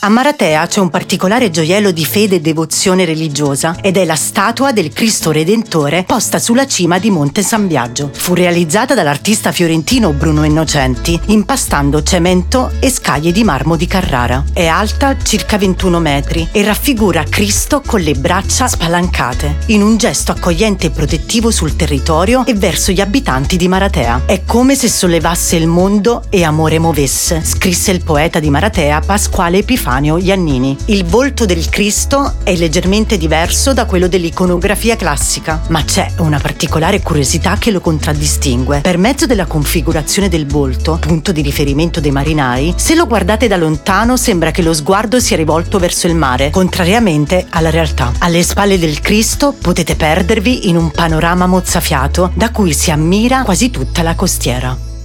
A Maratea c'è un particolare gioiello di fede e devozione religiosa ed è la statua del Cristo Redentore posta sulla cima di Monte San Biagio. Fu realizzata dall'artista fiorentino Bruno Innocenti impastando cemento e scaglie di marmo di Carrara. È alta circa 21 metri e raffigura Cristo con le braccia spalancate, in un gesto accogliente e protettivo sul territorio e verso gli abitanti di Maratea. È come se sollevasse il mondo e amore muovesse, scrisse il poeta di Maratea Pasquale Epifano Epifanio Iannini. Il volto del Cristo è leggermente diverso da quello dell'iconografia classica, ma c'è una particolare curiosità che lo contraddistingue. Per mezzo della configurazione del volto, punto di riferimento dei marinai, se lo guardate da lontano sembra che lo sguardo sia rivolto verso il mare, contrariamente alla realtà. Alle spalle del Cristo potete perdervi in un panorama mozzafiato da cui si ammira quasi tutta la costiera.